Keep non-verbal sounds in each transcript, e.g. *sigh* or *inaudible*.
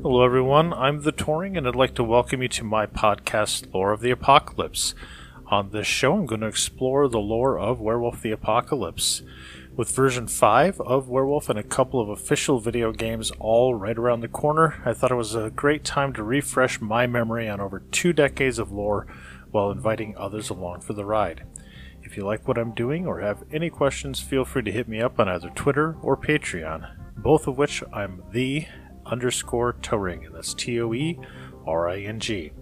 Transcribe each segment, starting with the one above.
Hello, everyone. I'm the Toering, and I'd like to welcome you to my podcast, Lore of the Apocalypse. On this show, I'm going to explore the lore of Werewolf the Apocalypse. With version 5 of Werewolf and a couple of official video games all right around the corner, I thought it was a great time to refresh my memory on over two decades of lore while inviting others along for the ride. If you like what I'm doing or have any questions, feel free to hit me up on either Twitter or Patreon, both of which I'm the underscore Toering, and that's T O E R I N G.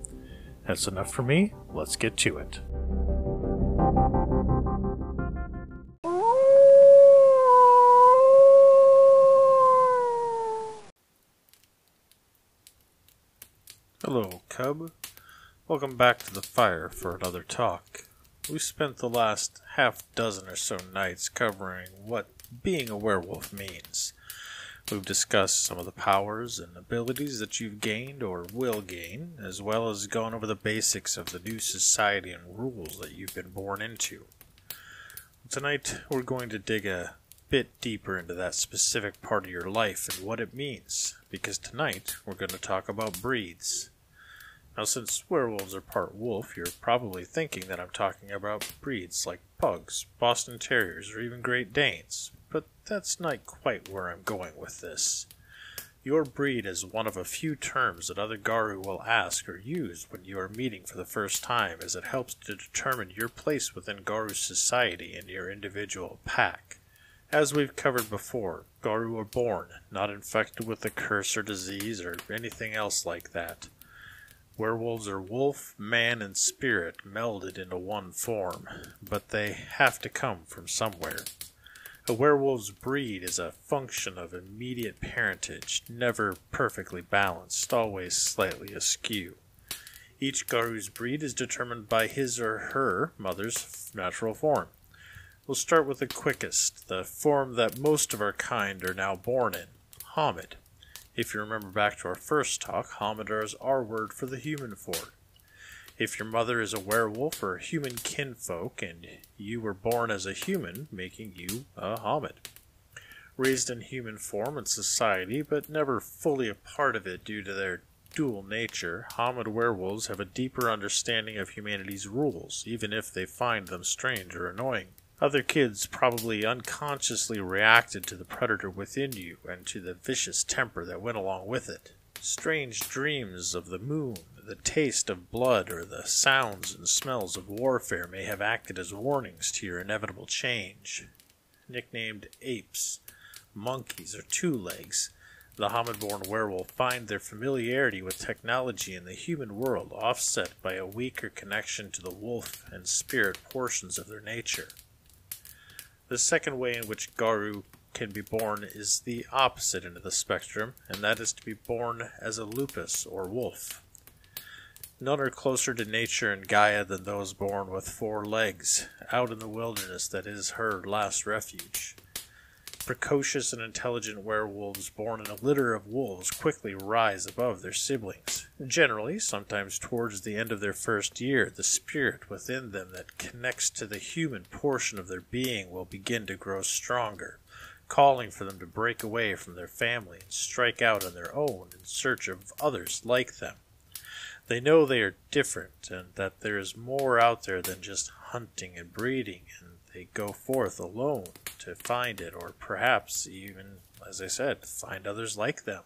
That's enough for me. Let's get to it. Hello, Cub. Welcome back to the fire for another talk. We spent the last half dozen or so nights covering what being a werewolf means. We've discussed some of the powers and abilities that you've gained or will gain, as well as gone over the basics of the new society and rules that you've been born into. Tonight, we're going to dig a bit deeper into that specific part of your life and what it means, because tonight we're going to talk about breeds. Now, since werewolves are part wolf, you're probably thinking that I'm talking about breeds like pugs, Boston Terriers, or even Great Danes, but that's not quite where I'm going with this. Your breed is one of a few terms that other Garou will ask or use when you are meeting for the first time, as it helps to determine your place within Garou society and your individual pack. As we've covered before, Garou are born, not infected with a curse or disease or anything else like that. Werewolves are wolf, man, and spirit melded into one form, but they have to come from somewhere. A werewolf's breed is a function of immediate parentage, never perfectly balanced, always slightly askew. Each Garou's breed is determined by his or her mother's natural form. We'll start with the quickest, the form that most of our kind are now born in Homid. If you remember back to our first talk, Homidar is our word for the human form. If your mother is a werewolf or human kinfolk and you were born as a human, making you a Homid. Raised in human form and society, but never fully a part of it due to their dual nature, Homid werewolves have a deeper understanding of humanity's rules, even if they find them strange or annoying. Other kids probably unconsciously reacted to the predator within you and to the vicious temper that went along with it. Strange dreams of the moon, the taste of blood, or the sounds and smells of warfare may have acted as warnings to your inevitable change. Nicknamed apes, monkeys, or two legs, the Homid-born werewolf find their familiarity with technology in the human world offset by a weaker connection to the wolf and spirit portions of their nature. The second way in which Garou can be born is the opposite end of the spectrum, and that is to be born as a lupus or wolf. None are closer to nature and Gaia than those born with four legs, out in the wilderness that is her last refuge. Precocious and intelligent werewolves born in a litter of wolves quickly rise above their siblings. Generally, sometimes towards the end of their first year, the spirit within them that connects to the human portion of their being will begin to grow stronger, calling for them to break away from their family and strike out on their own in search of others like them. They know they are different and that there is more out there than just hunting and breeding, and they go forth alone to find it, or perhaps even, as I said, find others like them.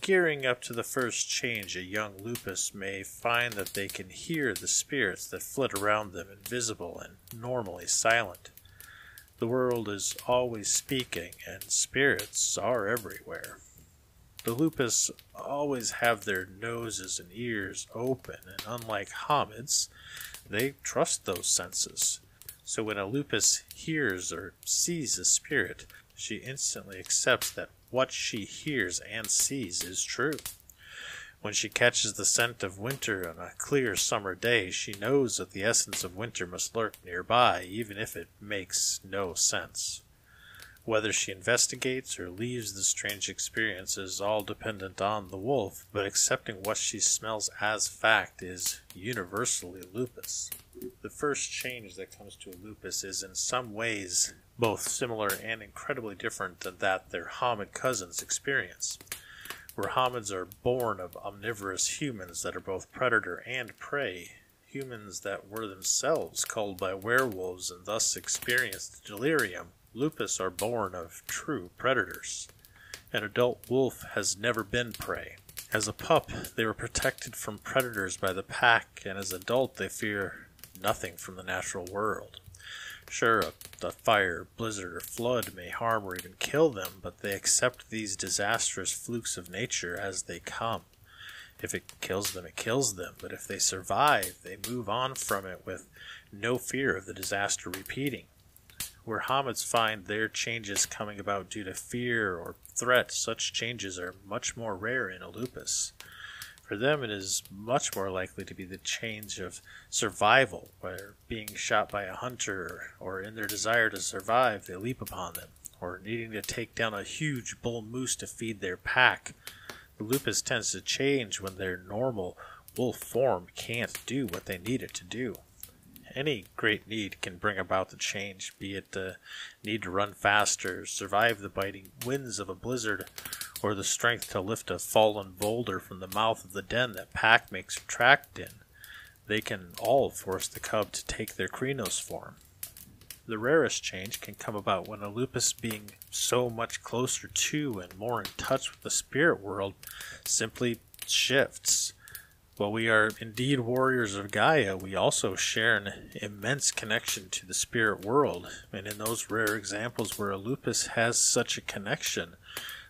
Gearing up to the first change, a young lupus may find that they can hear the spirits that flit around them, invisible and normally silent. The world is always speaking, and spirits are everywhere. The lupus always have their noses and ears open, and unlike homids, they trust those senses. So when a lupus hears or sees a spirit, she instantly accepts that what she hears and sees is true. When she catches the scent of winter on a clear summer day, she knows that the essence of winter must lurk nearby, even if it makes no sense. Whether she investigates or leaves the strange experience is all dependent on the wolf, but accepting what she smells as fact is universally lupus. The first change that comes to a lupus is in some ways both similar and incredibly different than that their Homid cousins experience. where hominids are born of omnivorous humans that are both predator and prey, humans that were themselves culled by werewolves and thus experienced delirium. Lupus are born of true predators. An adult wolf has never been prey. As a pup, they were protected from predators by the pack, and as adult, they fear nothing from the natural world. Sure, a, a, fire, blizzard, or flood may harm or even kill them, but they accept these disastrous flukes of nature as they come. If it kills them, it kills them, but if they survive, they move on from it with no fear of the disaster repeating. Where hominids find their changes coming about due to fear or threat, such changes are much more rare in a lupus. For them, it is much more likely to be the change of survival, where being shot by a hunter, or in their desire to survive, they leap upon them, or needing to take down a huge bull moose to feed their pack. The lupus tends to change when their normal wolf form can't do what they need it to do. Any great need can bring about the change, be it the need to run faster, survive the biting winds of a blizzard, or the strength to lift a fallen boulder from the mouth of the den that Pack makes tracked in. They can all force the cub to take their Crinos form. The rarest change can come about when a lupus, being so much closer to and more in touch with the spirit world, simply shifts. While we are indeed warriors of Gaia, we also share an immense connection to the spirit world, and in those rare examples where a lupus has such a connection,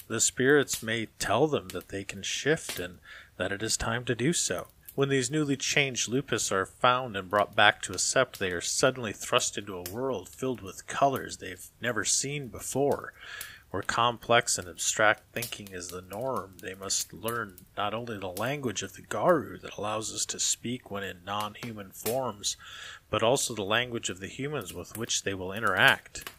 the spirits may tell them that they can shift and that it is time to do so. When these newly changed lupus are found and brought back to a sept, they are suddenly thrust into a world filled with colors they've never seen before. Where complex and abstract thinking is the norm, they must learn not only the language of the Garou that allows us to speak when in non human forms, but also the language of the humans with which they will interact.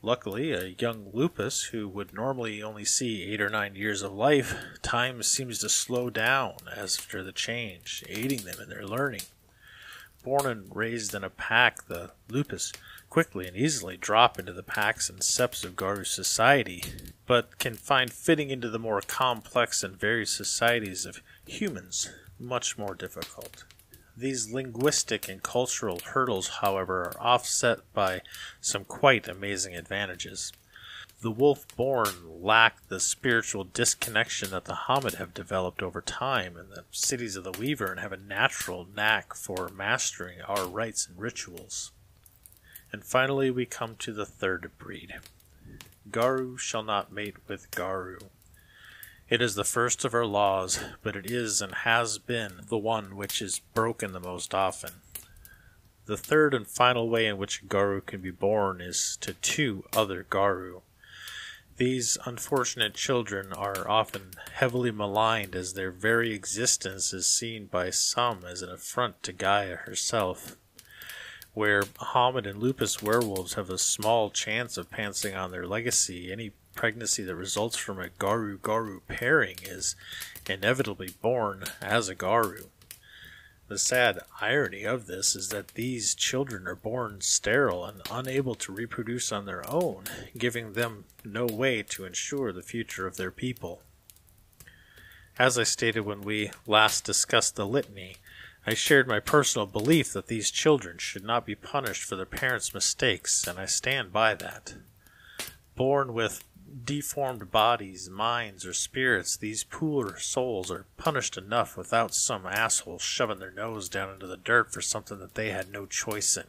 Luckily, a young lupus who would normally only see eight or nine years of life, time seems to slow down after the change, aiding them in their learning. Born and raised in a pack, the lupus quickly and easily drop into the packs and septs of Garou society, but can find fitting into the more complex and varied societies of humans much more difficult. These linguistic and cultural hurdles, however, are offset by some quite amazing advantages. The wolf born lack the spiritual disconnection that the hominid have developed over time in the cities of the Weaver and have a natural knack for mastering our rites and rituals. And finally, we come to the third breed. Garou shall not mate with Garou. It is the first of our laws, but it is and has been the one which is broken the most often. The third and final way in which a Garou can be born is to two other Garou. These unfortunate children are often heavily maligned as their very existence is seen by some as an affront to Gaia herself. Where Hominid and Lupus werewolves have a small chance of passing on their legacy, any pregnancy that results from a Garou Garou pairing is inevitably born as a Garou. The sad irony of this is that these children are born sterile and unable to reproduce on their own, giving them no way to ensure the future of their people. As I stated when we last discussed the litany, I shared my personal belief that these children should not be punished for their parents' mistakes, and I stand by that. Born with deformed bodies, minds, or spirits, these poor souls are punished enough without some asshole shoving their nose down into the dirt for something that they had no choice in.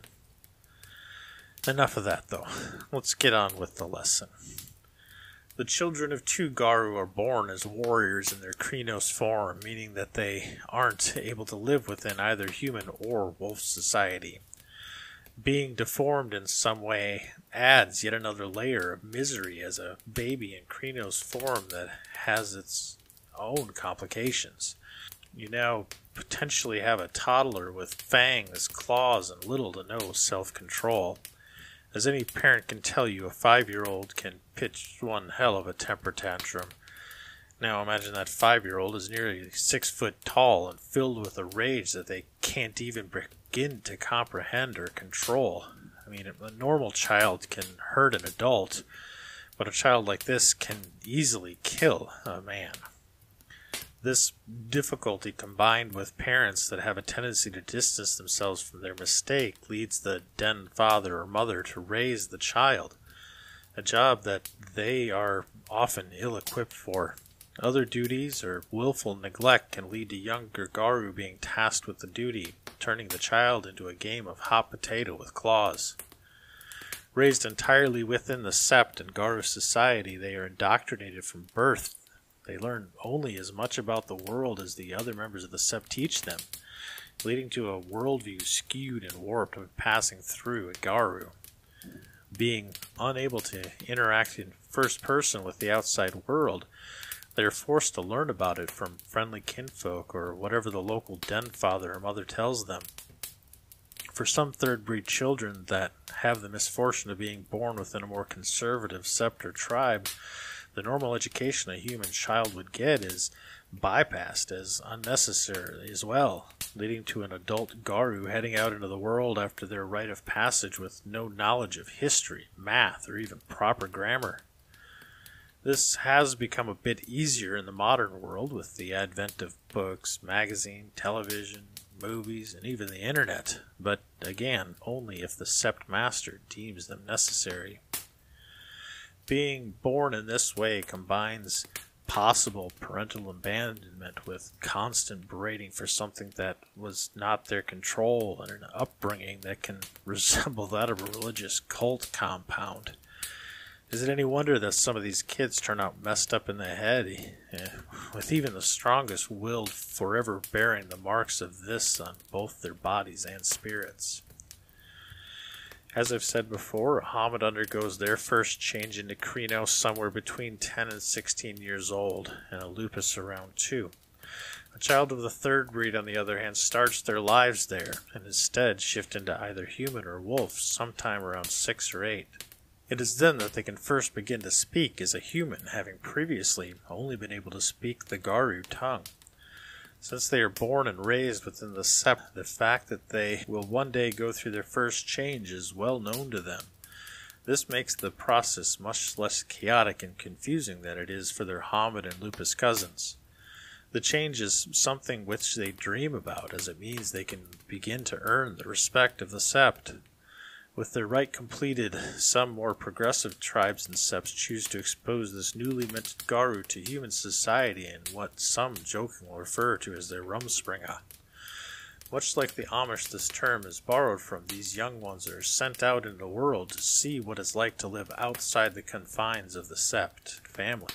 Enough of that, though. Let's get on with the lesson. The children of two Garou are born as warriors in their Crinos form, meaning that they aren't able to live within either human or wolf society being deformed in some way adds yet another layer of misery as a baby in Crinos form that has its own complications. You now potentially have a toddler with fangs, claws, and little to no self control. As any parent can tell you, a five year old can pitch one hell of a temper tantrum. Now imagine that five year old is nearly six foot tall and filled with a rage that they can't even begin to comprehend or control. I mean, a normal child can hurt an adult, but a child like this can easily kill a man. This difficulty combined with parents that have a tendency to distance themselves from their mistake leads the den father or mother to raise the child, a job that they are often ill equipped for. Other duties or willful neglect can lead to younger Garou being tasked with the duty, turning the child into a game of hot potato with claws. Raised entirely within the Sept and Garou society, they are indoctrinated from birth they learn only as much about the world as the other members of the Sept teach them, leading to a worldview skewed and warped when passing through a Garou. Being unable to interact in first person with the outside world, they are forced to learn about it from friendly kinfolk or whatever the local den father or mother tells them. For some third breed children that have the misfortune of being born within a more conservative Sept or tribe, the normal education a human child would get is bypassed as unnecessary as well, leading to an adult Garou heading out into the world after their rite of passage with no knowledge of history, math, or even proper grammar. This has become a bit easier in the modern world with the advent of books, magazine, television, movies, and even the internet, but again, only if the Sept Master deems them necessary being born in this way combines possible parental abandonment with constant berating for something that was not their control and an upbringing that can *laughs* resemble that of a religious cult compound. Is it any wonder that some of these kids turn out messed up in the head, eh, with even the strongest willed forever bearing the marks of this on both their bodies and spirits? As I've said before, Homid undergoes their first change into Crinos somewhere between 10 and 16 years old, and a lupus around 2. A child of the third breed, on the other hand, starts their lives there, and instead shift into either human or wolf sometime around 6 or 8. It is then that they can first begin to speak as a human, having previously only been able to speak the Garou tongue. Since they are born and raised within the sept, the fact that they will one day go through their first change is well known to them. This makes the process much less chaotic and confusing than it is for their Homid and Lupus cousins. The change is something which they dream about, as it means they can begin to earn the respect of the sept. With their rite completed, some more progressive tribes and septs choose to expose this newly minted Garou to human society in what some jokingly refer to as their Rumspringa. Much like the Amish this term is borrowed from, these young ones are sent out into the world to see what it's like to live outside the confines of the Sept family.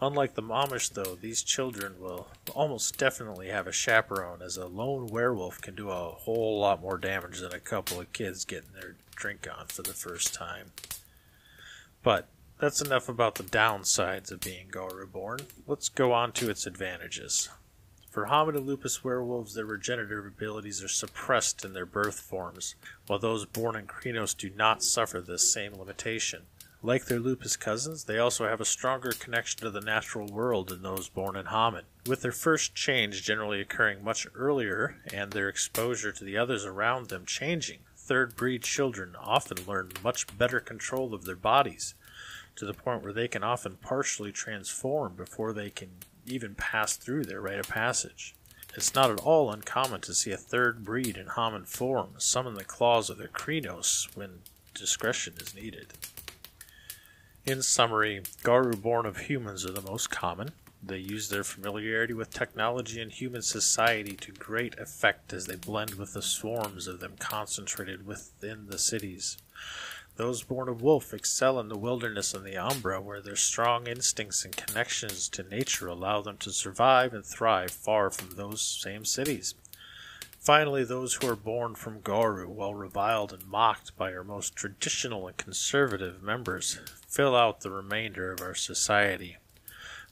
Unlike the Amish, though, these children will almost definitely have a chaperone, as a lone werewolf can do a whole lot more damage than a couple of kids getting their drink on for the first time. But that's enough about the downsides of being Garou born. Let's go on to its advantages. For hominid Lupus werewolves, their regenerative abilities are suppressed in their birth forms, while those born in Crinos do not suffer this same limitation. Like their lupus cousins, they also have a stronger connection to the natural world than those born in Homid. With their first change generally occurring much earlier and their exposure to the others around them changing, third breed children often learn much better control of their bodies, to the point where they can often partially transform before they can even pass through their rite of passage. It's not at all uncommon to see a third breed in Homid form summon the claws of their Crinos when discretion is needed. In summary, Garou born of humans are the most common. They use their familiarity with technology and human society to great effect as they blend with the swarms of them concentrated within the cities. Those born of wolf excel in the wilderness and the umbra, where their strong instincts and connections to nature allow them to survive and thrive far from those same cities. Finally, those who are born from Garou, while reviled and mocked by our most traditional and conservative members, fill out the remainder of our society.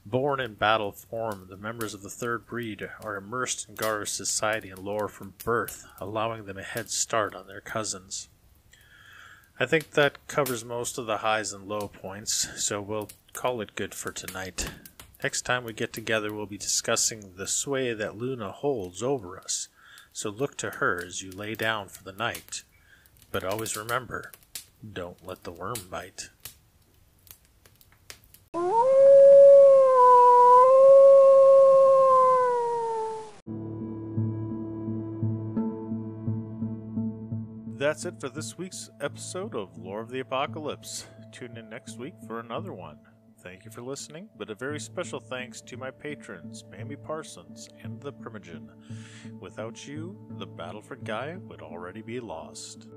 Born in battle form, the members of the third breed are immersed in Garou society and lore from birth, allowing them a head start on their cousins. I think that covers most of the highs and low points, so we'll call it good for tonight. Next time we get together, we'll be discussing the sway that Luna holds over us so look to her as you lay down for the night. But always remember don't let the Wyrm bite. That's it for this week's episode of Lore of the Apocalypse. Tune in next week for another one. Thank you for listening, but a very special thanks to my patrons, Mamie Parsons and the Primogen. Without you, the battle for Gaia would already be lost.